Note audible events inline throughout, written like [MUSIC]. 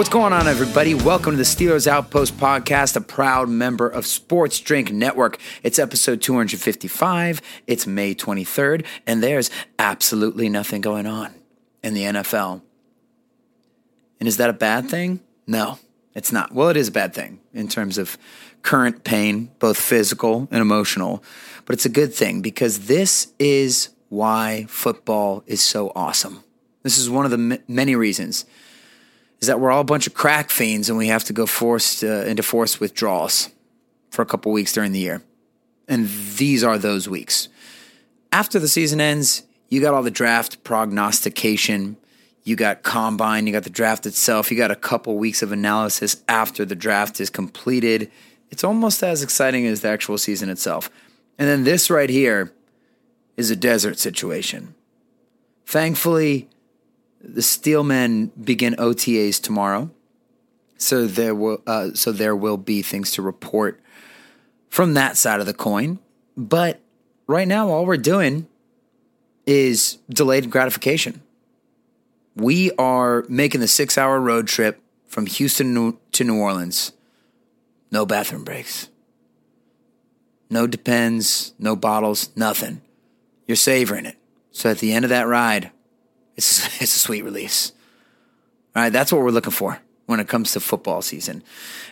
What's going on, everybody? Welcome to the Steelers Outpost podcast, a proud member of Sports Drink Network. It's episode 255. It's May 23rd, and there's absolutely nothing going on in the NFL. And is that a bad thing? No, it's not. Well, it is a bad thing in terms of current pain, both physical and emotional, but it's a good thing because this is why football is so awesome. This is one of the m- many reasons is that we're all a bunch of crack fiends and we have to go forced uh, into forced withdrawals for a couple weeks during the year. And these are those weeks. After the season ends, you got all the draft prognostication, you got combine, you got the draft itself, you got a couple weeks of analysis after the draft is completed. It's almost as exciting as the actual season itself. And then this right here is a desert situation. Thankfully, the Steelmen begin OTAs tomorrow, so there will uh, so there will be things to report from that side of the coin. But right now, all we're doing is delayed gratification. We are making the six-hour road trip from Houston to New Orleans. No bathroom breaks. No depends, no bottles, nothing. You're savoring it. So at the end of that ride, it's [LAUGHS] it's a sweet release. All right, that's what we're looking for when it comes to football season.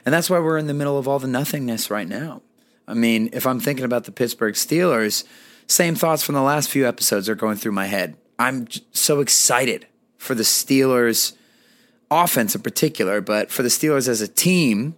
And that's why we're in the middle of all the nothingness right now. I mean, if I'm thinking about the Pittsburgh Steelers, same thoughts from the last few episodes are going through my head. I'm so excited for the Steelers offense in particular, but for the Steelers as a team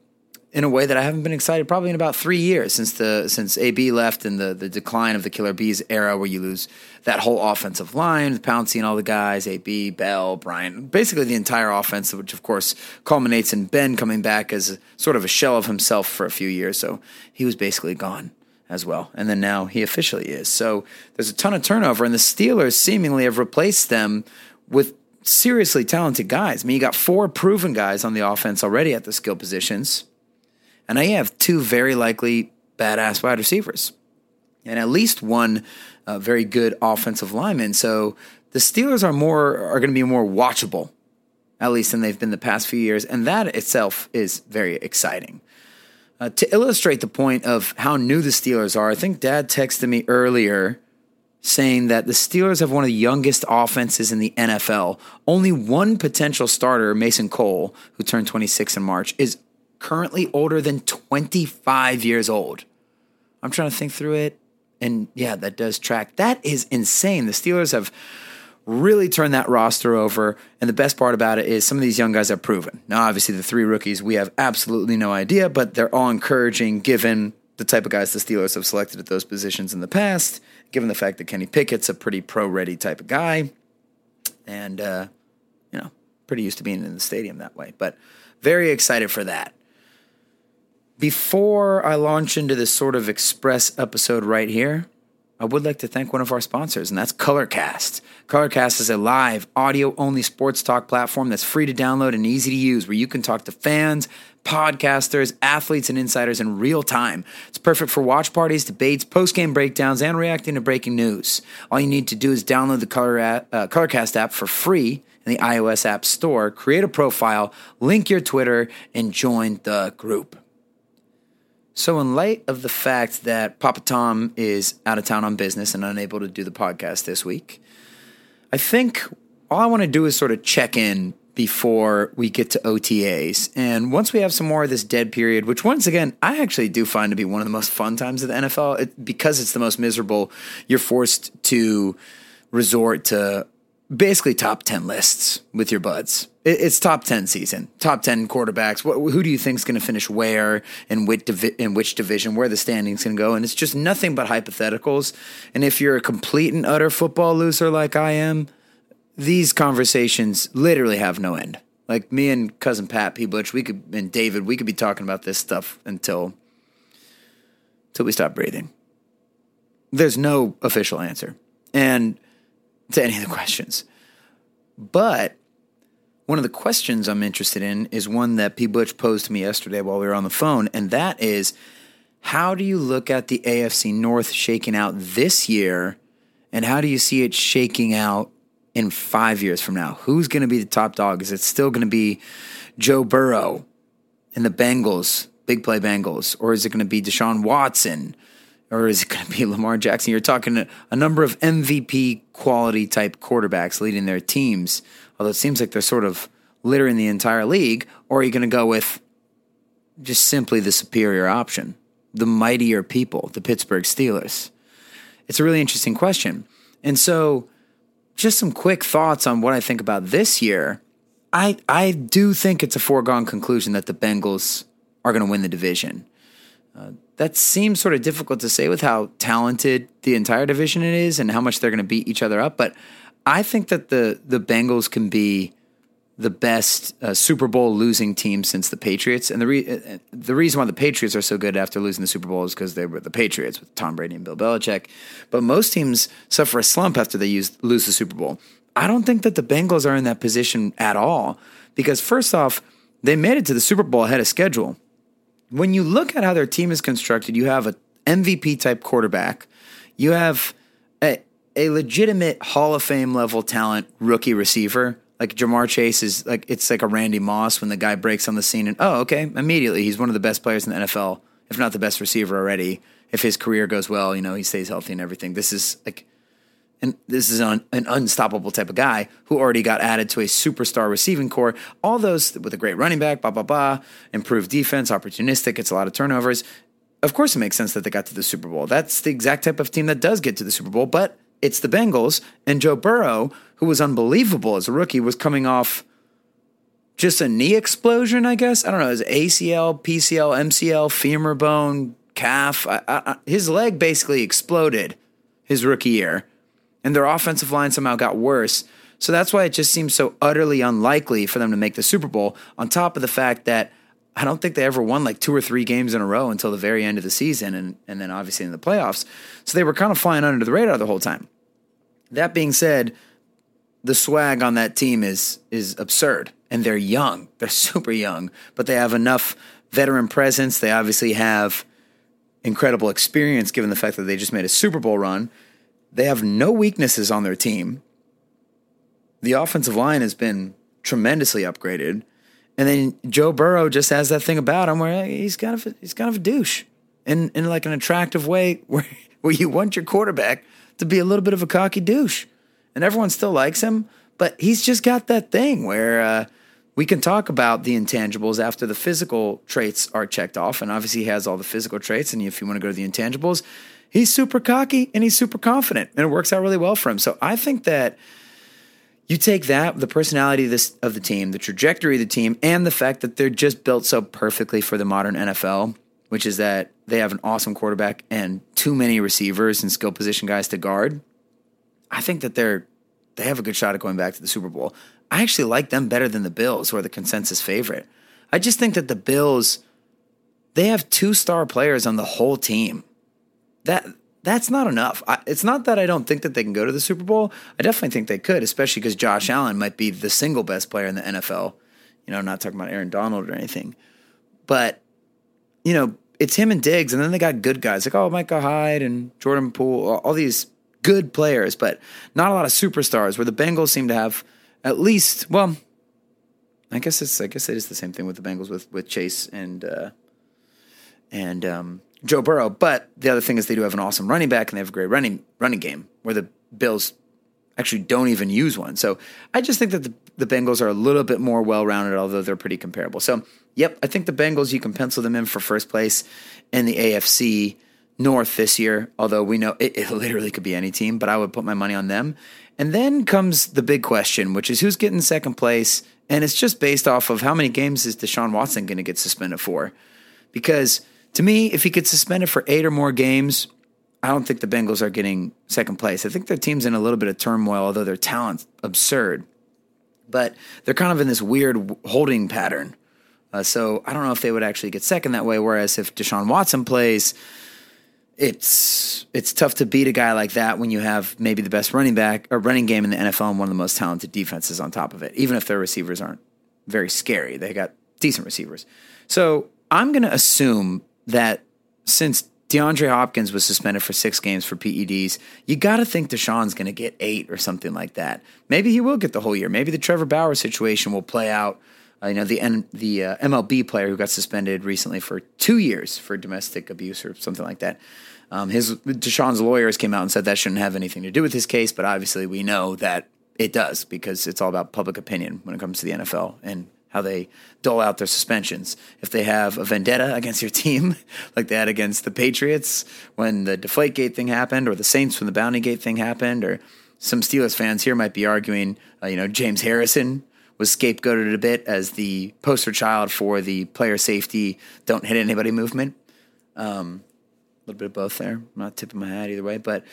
in a way that I haven't been excited probably in about three years since the since AB left and the the decline of the Killer Bees era, where you lose that whole offensive line, Pouncey and all the guys, AB, Bell, Brian, basically the entire offense, which of course culminates in Ben coming back as a, sort of a shell of himself for a few years. So he was basically gone as well, and then now he officially is. So there's a ton of turnover, and the Steelers seemingly have replaced them with seriously talented guys. I mean, you got four proven guys on the offense already at the skill positions. And I have two very likely badass wide receivers and at least one uh, very good offensive lineman. So the Steelers are more are going to be more watchable, at least than they've been the past few years, and that itself is very exciting. Uh, to illustrate the point of how new the Steelers are, I think Dad texted me earlier saying that the Steelers have one of the youngest offenses in the NFL. Only one potential starter, Mason Cole, who turned 26 in March, is currently older than 25 years old. I'm trying to think through it. And yeah, that does track. That is insane. The Steelers have really turned that roster over. And the best part about it is some of these young guys have proven. Now, obviously, the three rookies, we have absolutely no idea, but they're all encouraging given the type of guys the Steelers have selected at those positions in the past, given the fact that Kenny Pickett's a pretty pro ready type of guy. And, uh, you know, pretty used to being in the stadium that way. But very excited for that. Before I launch into this sort of express episode right here, I would like to thank one of our sponsors, and that's Colorcast. Colorcast is a live, audio only sports talk platform that's free to download and easy to use, where you can talk to fans, podcasters, athletes, and insiders in real time. It's perfect for watch parties, debates, post game breakdowns, and reacting to breaking news. All you need to do is download the Color, uh, Colorcast app for free in the iOS App Store, create a profile, link your Twitter, and join the group. So, in light of the fact that Papa Tom is out of town on business and unable to do the podcast this week, I think all I want to do is sort of check in before we get to OTAs. And once we have some more of this dead period, which once again, I actually do find to be one of the most fun times of the NFL, it, because it's the most miserable, you're forced to resort to basically top 10 lists with your buds. It, it's top 10 season, top 10 quarterbacks. What, who do you think is going to finish where in which, divi- in which division, where the standings can go? And it's just nothing but hypotheticals. And if you're a complete and utter football loser like I am, these conversations literally have no end. Like me and cousin Pat P. Butch, we could and David, we could be talking about this stuff until until we stop breathing. There's no official answer. And to any of the questions. But one of the questions I'm interested in is one that P. Butch posed to me yesterday while we were on the phone, and that is how do you look at the AFC North shaking out this year, and how do you see it shaking out in five years from now? Who's going to be the top dog? Is it still going to be Joe Burrow and the Bengals, big play Bengals, or is it going to be Deshaun Watson? Or is it going to be [LAUGHS] Lamar Jackson? You're talking a, number of MVP quality type quarterbacks leading their teams, although it seems like they're sort of littering the entire league. Or are you going to go with just simply the superior option, the mightier people, the Pittsburgh Steelers? It's a really interesting question. And so, just some quick thoughts on what I think about this year. I I do think it's a foregone conclusion that the Bengals are going to win the division. Uh, that seems sort of difficult to say with how talented the entire division it is and how much they're going to beat each other up. But I think that the the Bengals can be the best uh, Super Bowl losing team since the Patriots. And the re- uh, the reason why the Patriots are so good after losing the Super Bowl is because they were the Patriots with Tom Brady and Bill Belichick. But most teams suffer a slump after they use, lose the Super Bowl. I don't think that the Bengals are in that position at all because first off, they made it to the Super Bowl ahead of schedule. When you look at how their team is constructed, you have an MVP type quarterback, you have a, a legitimate Hall of Fame level talent rookie receiver. Like Ja'Marr Chase is like it's like a Randy Moss when the guy breaks on the scene and oh okay immediately he's one of the best players in the NFL if not the best receiver already. If his career goes well you know he stays healthy and everything. This is like and this is an, an unstoppable type of guy who already got added to a superstar receiving corps all those with a great running back blah blah blah improved defense opportunistic it's a lot of turnovers. Of course it makes sense that they got to the Super Bowl. That's the exact type of team that does get to the Super Bowl but it's the Bengals. And Joe Burrow who was unbelievable as a rookie, was coming off just a knee explosion, I guess. I don't know, his ACL, PCL, MCL, femur bone, calf. I, I, his leg basically exploded his rookie year, and their offensive line somehow got worse. So that's why it just seems so utterly unlikely for them to make the Super Bowl, on top of the fact that I don't think they ever won like two or three games in a row until the very end of the season, and, and then obviously in the playoffs. So they were kind of flying under the radar the whole time. That being said, the swag on that team is is absurd, and they're young. They're [LAUGHS] super young, but they have enough veteran presence. They obviously have incredible experience, given the fact that they just made a Super Bowl run. They have no weaknesses on their team. The offensive line has been tremendously upgraded, and then Joe Burrow just has that thing about him where he's kind of a, he's kind of a douche, in in like an attractive way [LAUGHS] where where you want your quarterback to be a little bit of a cocky douche and everyone still likes him, but he's just got that thing where uh, we can talk about the intangibles after the physical traits are checked off. And obviously, he has all the physical traits. And if you want to go to the intangibles, he's super cocky and he's super confident, and it works out really well for him. So I think that you take that, the personality of this of the team, the trajectory of the team, and the fact that they're just built so perfectly for the modern NFL, which is that they have an awesome quarterback and too many receivers and skill position guys to guard. I think that they're they have a good shot at going back to the Super Bowl. I actually like them better than the Bills, who are the consensus favorite. I just think that the Bills they have two star players on the whole team. That that's not enough. I, it's not that I don't think that they can go to the Super Bowl. I definitely think they could, especially because Josh Allen might be the single best player in the NFL. You know, I'm not talking about Aaron Donald or anything, but you know, it's him and Diggs, and then they got good guys like oh Micah Hyde and Jordan Poyer, all, these good players, but not a lot of superstars. Where the Bengals seem to have at least, well, I guess it's I guess it is the same thing with the Bengals with with Chase and uh, and um, Joe Burrow. But the other thing is they do have an awesome running back and they have a great running running game. Where the Bills, actually don't even use one. So I just think that the, the Bengals are a little bit more well rounded, although they're pretty comparable. So, yep, I think the Bengals, you can pencil them in for first place in the AFC North this year, although we know it, it literally could be any team, but I would put my money on them. And then comes the big question, which is who's getting second place. And it's just based off of how many games is Deshaun Watson going to get suspended for? Because to me, if he gets suspended for eight or more games, I don't think the Bengals are getting second place. I think their team's in a little bit of turmoil, although their talent's absurd. But they're kind of in this weird holding pattern. Uh, so I don't know if they would actually get second that way. Whereas if Deshaun Watson plays, it's it's tough to beat a guy like that when you have maybe the best running back or running game in the NFL and one of the most talented defenses on top of it. Even if their receivers aren't very scary, they got decent receivers. So I'm going to assume that since DeAndre Hopkins was suspended for six games for PEDs. You got to think Deshaun's going to get eight or something like that. Maybe he will get the whole year. Maybe the Trevor Bauer situation will play out. Uh, you know, the N, the uh, MLB player who got suspended recently for two years for domestic abuse or something like that. Um, his Deshaun's lawyers came out and said that shouldn't have anything to do with his case, but obviously we know that it does because it's all about public opinion when it comes to the NFL and how they dole out their suspensions. If they have a vendetta against your team, [LAUGHS] like they had against the Patriots when the Deflategate thing happened, or the Saints when the Bounty Gate thing happened, or some Steelers fans here might be arguing, uh, you know, James Harrison was scapegoated a bit as the poster child for the player safety, don't hit anybody movement. Um, a little bit of both there. I'm not tipping my hat either way, but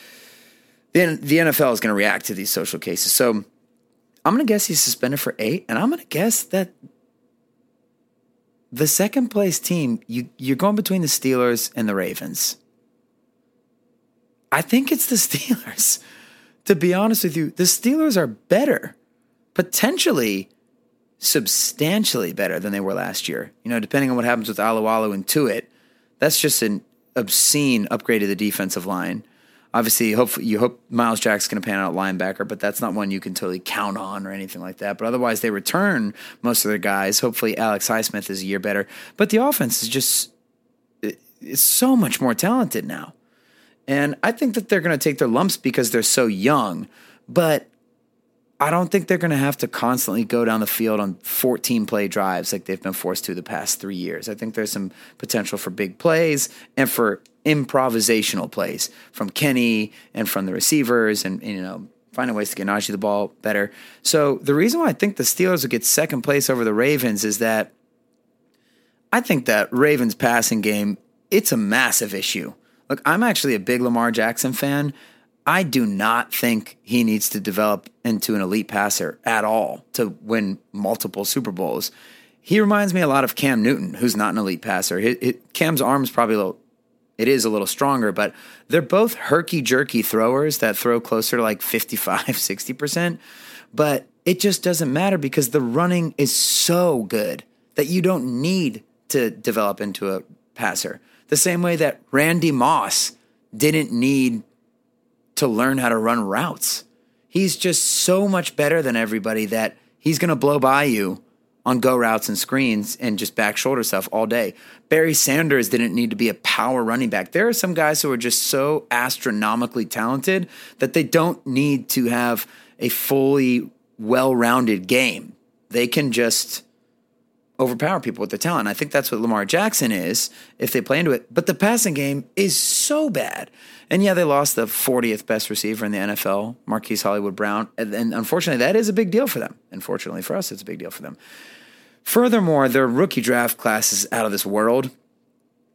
then the NFL is going to react to these social cases. So I'm going to guess he's suspended for eight, and I'm going to guess that the second place team, you, you're going between the Steelers and the Ravens. I think it's the [LAUGHS] Steelers. To be honest with you, the Steelers are better, potentially substantially better than they were last year. You know, depending on what happens with Alualu and Tuitt, that's just an obscene upgrade to the defensive line obviously, hopefully, you hope Myles Jack's going to pan out linebacker, but that's not one you can totally count on or anything like that. But otherwise, they return most of their guys. Hopefully, Alex Highsmith is a year better. But the offense is just it's so much more talented now, and I think that they're going to take their lumps because they're so young. But I don't think they're going to have to constantly go down the field on 14 play drives like they've been forced to the past three years. I think there's some potential for big plays and for improvisational plays from Kenny and from the receivers and, you know, finding ways to get Najee the ball better. So the reason why I think the Steelers will get second place over the Ravens is that I think that Ravens passing game, it's a massive issue. Look, I'm actually a big Lamar Jackson fan. I do not think he needs to develop into an elite passer at all to win multiple Super Bowls. He reminds me a lot of Cam Newton, who's not an elite passer. It, it, Cam's probably a little, it is a little stronger, but they're both herky jerky throwers that throw closer to like 55, [LAUGHS] 60%. But it just doesn't matter because the running is so good that you don't need to develop into a passer. The same way that Randy Moss didn't need to learn how to run routes. He's just so much better than everybody that he's going to blow by you on go routes and screens and just back shoulder stuff all day. Barry Sanders didn't need to be a power running back. There are some guys who are just so astronomically talented that they don't need to have a fully well rounded game. They can just overpower people with their talent. I think that's what Lamar Jackson is if they play into it. But the passing game is so bad. And yeah, they lost the 40th best receiver in the NFL, Marquise Hollywood Brown. And, and unfortunately, that is a big deal for them. Unfortunately for us, it's a big deal for them. Furthermore, their rookie draft class is out of this world.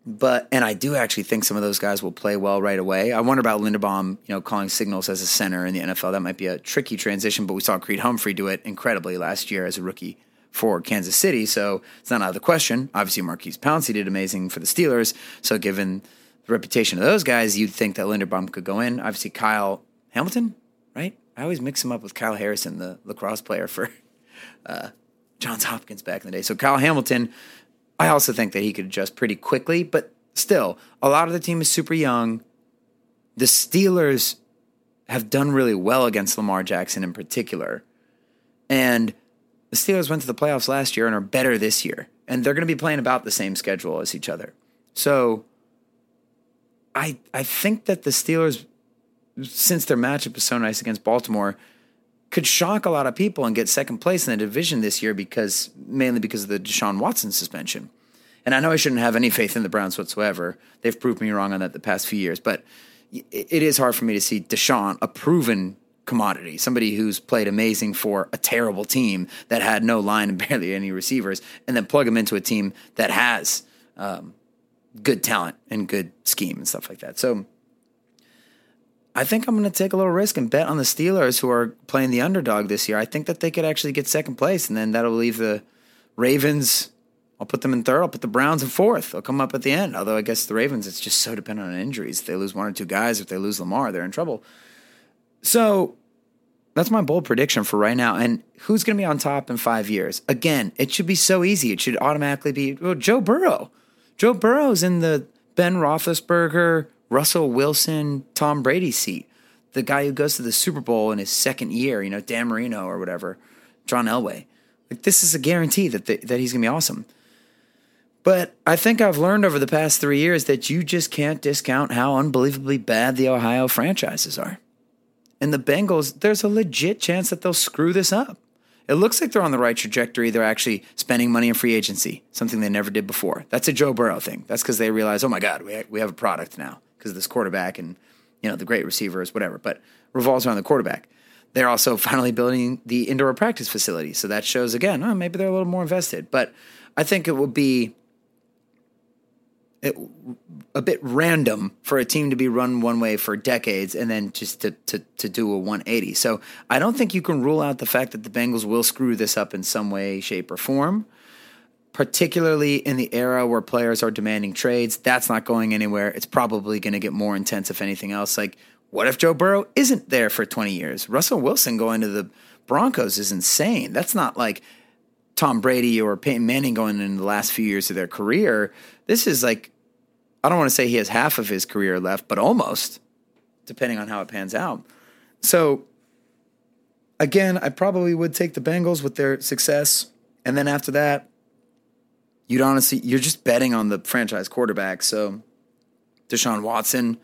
But and I do actually think some of those guys will play well right away. I wonder about Linderbaum, you know, calling signals as a center in the NFL. That might be a tricky transition, but we saw Creed Humphrey do it incredibly last year as a rookie for Kansas City, so it's not out of the question. Obviously, Maurkice Pouncey did amazing for the Steelers, so given the reputation of those guys, you'd think that Linderbaum could go in. Obviously, Kyle Hamilton, right? I always mix him up with Kyle Harrison, the lacrosse player for [LAUGHS] uh, Johns Hopkins back in the day. So Kyle Hamilton, I also think that he could adjust pretty quickly, but still, a lot of the team is super young. The Steelers have done really well against Lamar Jackson in particular. And the Steelers went to the playoffs last year and are better this year. And they're going to be playing about the same schedule as each other. So I I think that the Steelers, since their matchup is so nice against Baltimore, could shock a lot of people and get second place in the division this year because mainly because of the Deshaun Watson suspension. And I know I shouldn't have any faith in the Browns whatsoever. They've proved me wrong on that the past few years, but it is hard for me to see Deshaun, a proven commodity, somebody who's played amazing for a terrible team that had no line and [LAUGHS] barely any receivers, and then plug him into a team that has um, good talent and good scheme and stuff like that. So I think I'm going to take a little risk and bet on the Steelers, who are playing the underdog this year. I think that they could actually get second place, and then that'll leave the Ravens. I'll put them in third. I'll put the Browns in fourth. They'll come up at the end. Although I guess the Ravens, it's just so dependent on injuries. If they lose one or two guys, if they lose Lamar, they're in trouble. So that's my bold prediction for right now. And who's going to be on top in five years? Again, it should be so easy. It should automatically be well, Joe Burrow. Joe Burrow's in the Ben Roethlisberger, Russell Wilson, Tom Brady seat. The guy who goes to the Super Bowl in his second year, you know, Dan Marino or whatever, John Elway. Like this is a guarantee that the, that he's gonna be awesome. But I think I've learned over the past three years that you just can't discount how unbelievably bad the Ohio franchises are. And the Bengals, there's a legit chance that they'll screw this up. It looks like they're on the right trajectory. They're actually spending money in free agency, something they never did before. That's a Joe Burrow thing. That's because they realize, oh my God, we, we have a product now because this quarterback and you know the great receivers, whatever. But revolves around the quarterback. They're also finally building the indoor practice facility, so that shows again. Oh, maybe they're a little more invested. But I think it would be it, a bit random for a team to be run one way for decades and then just to, to, to do a 180. So I don't think you can rule out the fact that the Bengals will screw this up in some way, shape, or form particularly in the era where players are demanding trades. That's not going anywhere. It's probably going to get more intense, if anything else. Like, what if Joe Burrow isn't there for 20 years? Russell Wilson going to the Broncos is insane. That's not like Tom Brady or Peyton Manning going in the last few years of their career. This is like, I don't want to say he has half of his career left, but almost, depending on how it pans out. So, again, I probably would take the Bengals with their success. And then after that, you'd honestly you're just betting on the franchise quarterback. So Deshaun Watson,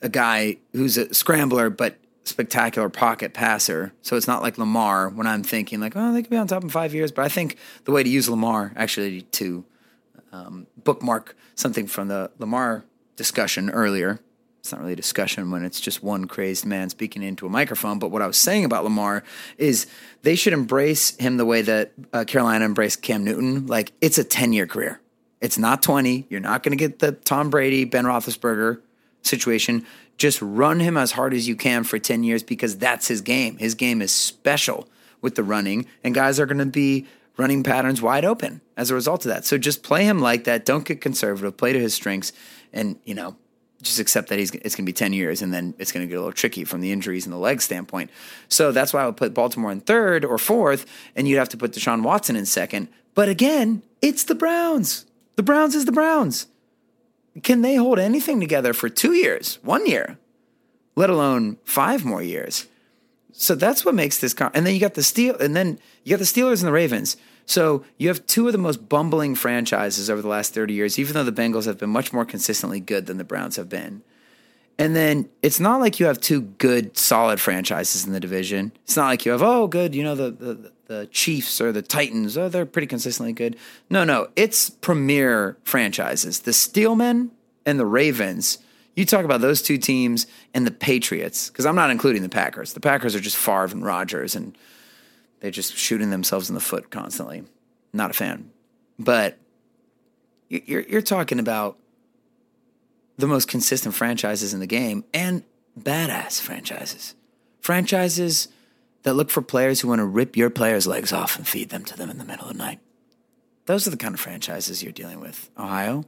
a guy who's a scrambler but spectacular pocket passer. So it's not like Lamar when I'm thinking like, oh, they could be on top in five years. But I think the way to use Lamar actually to um, bookmark something from the Lamar discussion earlier it's not really a discussion when it's just one crazed man speaking into a microphone. But what I was saying about Lamar is they should embrace him the way that uh, Carolina embraced Cam Newton. Like it's a 10 year career. It's not 20. You're not going to get the Tom Brady, Ben Roethlisberger situation. Just run him as hard as you can for 10 years because that's his game. His game is special with the running, and guys are going to be running patterns wide open as a result of that. So just play him like that. Don't get conservative. Play to his strengths, and you know just accept that he's it's going to be 10 years and then it's going to get a little tricky from the injuries and the leg standpoint. So that's why I would put Baltimore in third or fourth, and you'd have to put Deshaun Watson in second. But again, it's the Browns. The Browns is the Browns. Can they hold anything together for two years, one year, let alone five more years? So that's what makes this. Con- and then you got the Steel, and then you got the Steelers and the Ravens. So you have two of the most bumbling franchises over the last 30 years, even though the Bengals have been much more consistently good than the Browns have been. And then it's not like you have two good, solid franchises in the division. It's not like you have, oh, good, you know, the, the, the Chiefs or the Titans, oh, they're pretty consistently good. No, no, it's premier franchises. The Steelmen and the Ravens, you talk about those two teams and the Patriots, because I'm not including the Packers. The Packers are just Favre and Rodgers and they're just shooting themselves in the foot constantly. Not a fan. But you're, you're talking about the most consistent franchises in the game and badass franchises. Franchises that look for players who want to rip your players' legs off and feed them to them in the middle of the night. Those are the kind of franchises you're dealing with. Ohio,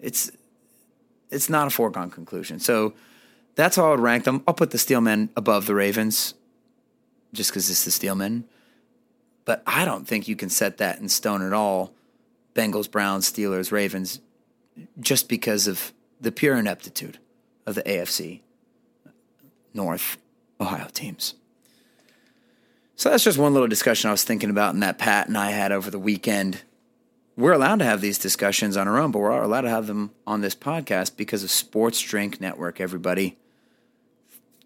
it's it's not a foregone conclusion. So that's how I would rank them. I'll put the Steelmen above the Ravens just because it's the Steelmen. But I don't think you can set that in stone at all. Bengals, Browns, Steelers, Ravens, just because of the pure ineptitude of the AFC North Ohio teams. So that's just one little discussion I was thinking about and that Pat and I had over the weekend. We're allowed to have these discussions on our own, but we're allowed to have them on this podcast because of Sports Drink Network, everybody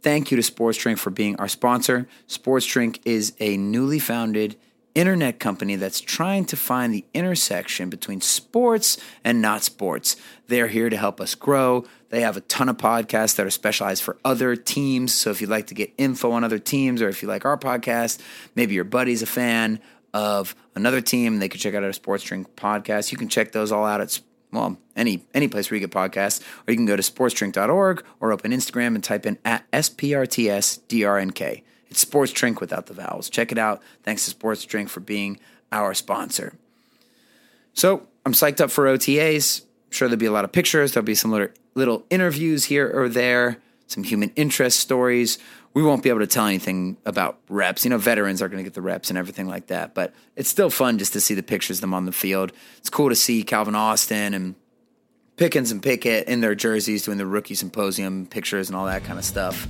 thank you to Sports Drink for being our sponsor. Sports Drink is a newly founded internet company that's trying to find the intersection between sports and not sports. They're here to help us grow. They have a ton of podcasts that are specialized for other teams. So if you'd like to get info on other teams, or if you like our podcast, maybe your buddy's a fan of another team, they could check out our Sports Drink podcast. You can check those all out at well, any any place where you get podcasts, or you can go to sportsdrink.org or open Instagram and type in at SPRTSDRNK. It's Sports Drink without the vowels. Check it out. Thanks to Sports Drink for being our sponsor. So I'm psyched up for OTAs. I'm sure there'll be a lot of pictures. There'll be some little, little interviews here or there, some human interest stories. We won't be able to tell anything about reps. You know, veterans are going to get the reps and everything like that. But it's still fun just to see the pictures of them on the field. It's cool to see Calvin Austin and Pickens and Pickett in their jerseys doing the rookie symposium pictures and all that kind of stuff.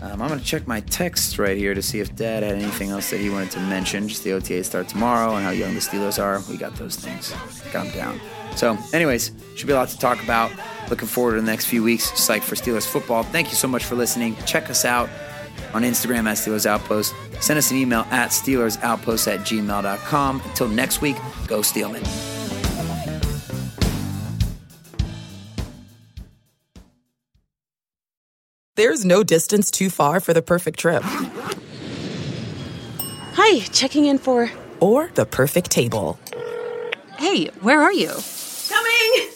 Um, I'm going to check my text right here to see if Dad had anything else that he wanted to mention. Just the OTA start tomorrow and how young the Steelers are. We got those things. Them down. So, anyways, should be a lot to talk about. Looking forward to the next few weeks. Psyched for Steelers football. Thank you so much for listening. Check us out on Instagram at Steelers Outpost. Send us an email at SteelersOutpost at gmail.com. Until next week, go Steelman. There's no distance too far for the perfect trip. Hi, checking in for. Or the perfect table. Hey, where are you? Coming!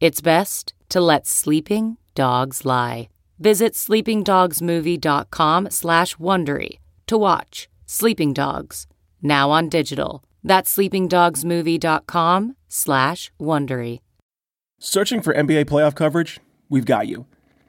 It's best to let sleeping dogs lie. Visit sleepingdogsmovie.com slash Wondery to watch Sleeping Dogs, now on digital. That's sleepingdogsmovie.com slash Wondery. Searching for NBA playoff coverage? We've got you.